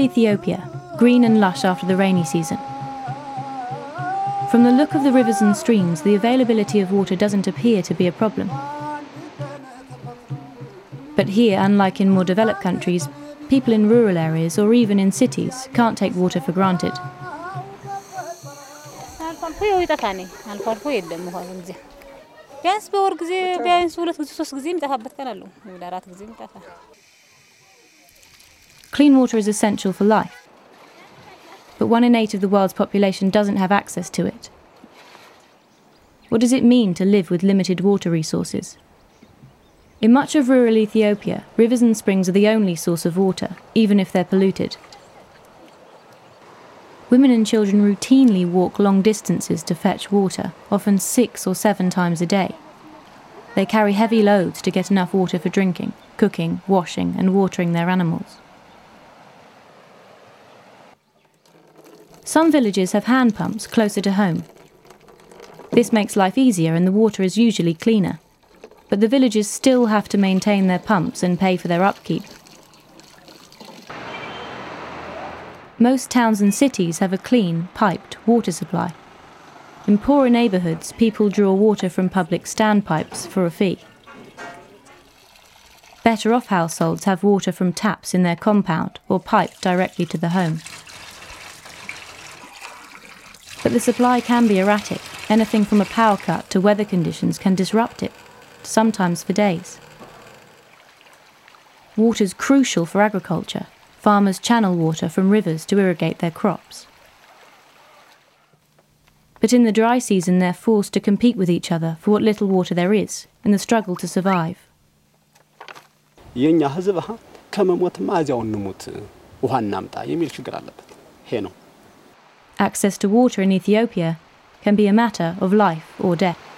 Rural Ethiopia, green and lush after the rainy season. From the look of the rivers and streams, the availability of water doesn't appear to be a problem. But here, unlike in more developed countries, people in rural areas or even in cities can't take water for granted. Clean water is essential for life. But one in eight of the world's population doesn't have access to it. What does it mean to live with limited water resources? In much of rural Ethiopia, rivers and springs are the only source of water, even if they're polluted. Women and children routinely walk long distances to fetch water, often six or seven times a day. They carry heavy loads to get enough water for drinking, cooking, washing, and watering their animals. Some villages have hand pumps closer to home. This makes life easier and the water is usually cleaner. But the villagers still have to maintain their pumps and pay for their upkeep. Most towns and cities have a clean, piped water supply. In poorer neighbourhoods, people draw water from public standpipes for a fee. Better off households have water from taps in their compound or piped directly to the home. But the supply can be erratic. Anything from a power cut to weather conditions can disrupt it, sometimes for days. Water is crucial for agriculture. Farmers channel water from rivers to irrigate their crops. But in the dry season, they're forced to compete with each other for what little water there is in the struggle to survive. የእኛ ህዝብ ከመሞትማ እዚያው እንሙት ውሃ እናምጣ የሚል ችግር አለበት። ይሄ ነው። access to water in Ethiopia can be a matter of life or death.